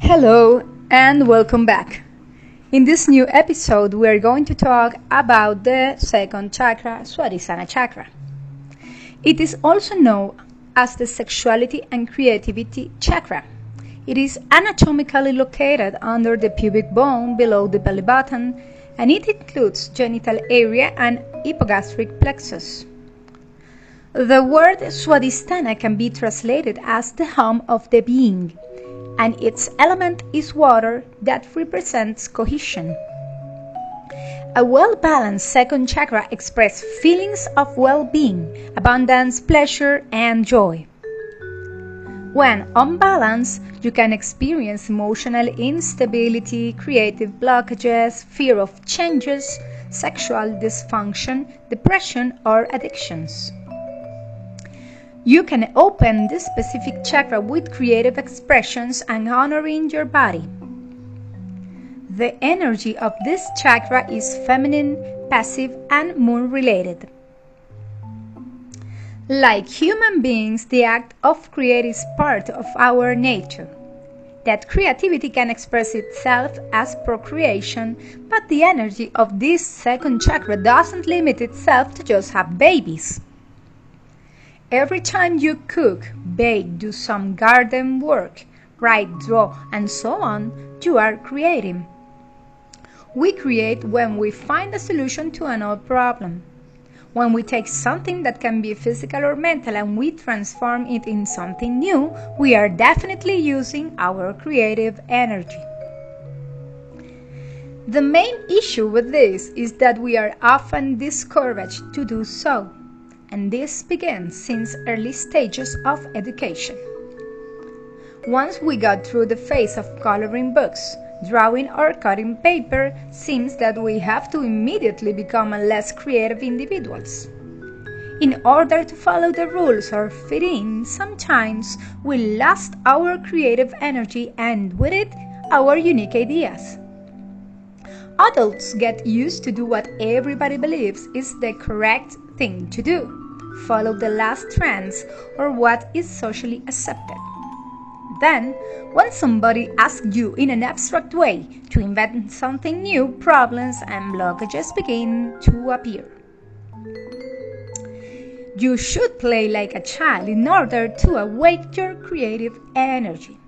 Hello and welcome back. In this new episode, we are going to talk about the second chakra, Swadhisthana chakra. It is also known as the sexuality and creativity chakra. It is anatomically located under the pubic bone below the belly button and it includes genital area and hypogastric plexus. The word Swadhisthana can be translated as the home of the being and its element is water that represents cohesion. A well balanced second chakra expresses feelings of well being, abundance, pleasure, and joy. When unbalanced, you can experience emotional instability, creative blockages, fear of changes, sexual dysfunction, depression, or addictions. You can open this specific chakra with creative expressions and honoring your body. The energy of this chakra is feminine, passive, and moon related. Like human beings, the act of creating is part of our nature. That creativity can express itself as procreation, but the energy of this second chakra doesn't limit itself to just have babies. Every time you cook, bake, do some garden work, write, draw, and so on, you are creating. We create when we find a solution to an old problem. When we take something that can be physical or mental and we transform it in something new, we are definitely using our creative energy. The main issue with this is that we are often discouraged to do so and this begins since early stages of education. Once we got through the phase of coloring books, drawing or cutting paper seems that we have to immediately become less creative individuals. In order to follow the rules or fit in, sometimes we lost our creative energy and with it, our unique ideas. Adults get used to do what everybody believes is the correct thing to do follow the last trends or what is socially accepted. Then, when somebody asks you in an abstract way to invent something new, problems and blockages begin to appear. You should play like a child in order to awake your creative energy.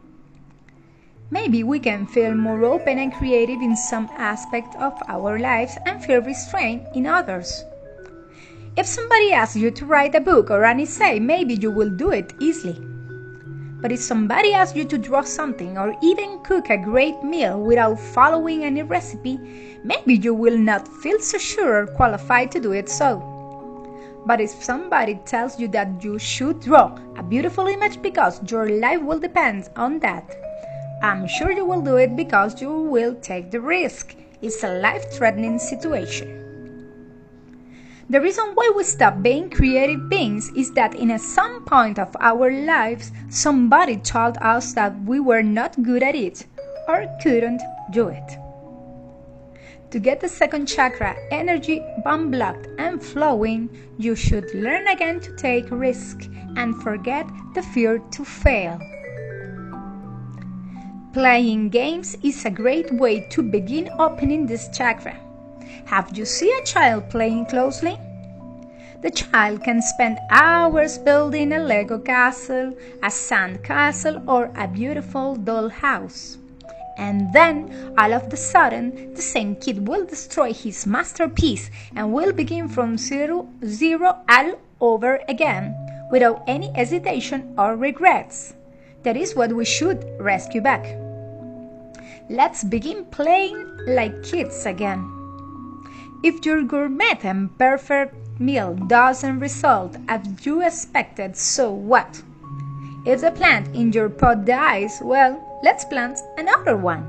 Maybe we can feel more open and creative in some aspect of our lives and feel restrained in others. If somebody asks you to write a book or an essay, maybe you will do it easily. But if somebody asks you to draw something or even cook a great meal without following any recipe, maybe you will not feel so sure or qualified to do it so. But if somebody tells you that you should draw a beautiful image because your life will depend on that, I'm sure you will do it because you will take the risk. It's a life threatening situation. The reason why we stop being creative beings is that in some point of our lives, somebody told us that we were not good at it or couldn't do it. To get the second chakra energy unblocked and flowing, you should learn again to take risk and forget the fear to fail. Playing games is a great way to begin opening this chakra. Have you seen a child playing closely? The child can spend hours building a Lego castle, a sand castle, or a beautiful doll house. And then, all of a sudden, the same kid will destroy his masterpiece and will begin from zero, zero all over again, without any hesitation or regrets. That is what we should rescue back. Let's begin playing like kids again. If your gourmet and perfect meal doesn't result as you expected, so what? If the plant in your pot dies, well, let's plant another one.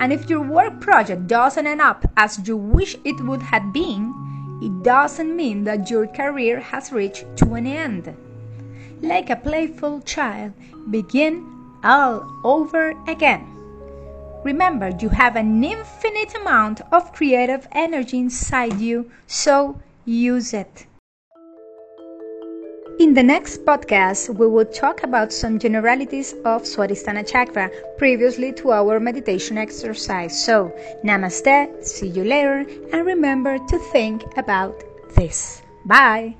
And if your work project doesn't end up as you wish it would have been, it doesn't mean that your career has reached to an end. Like a playful child, begin all over again. Remember, you have an infinite amount of creative energy inside you, so use it. In the next podcast, we will talk about some generalities of Swadhisthana chakra previously to our meditation exercise. So, namaste, see you later, and remember to think about this. Bye.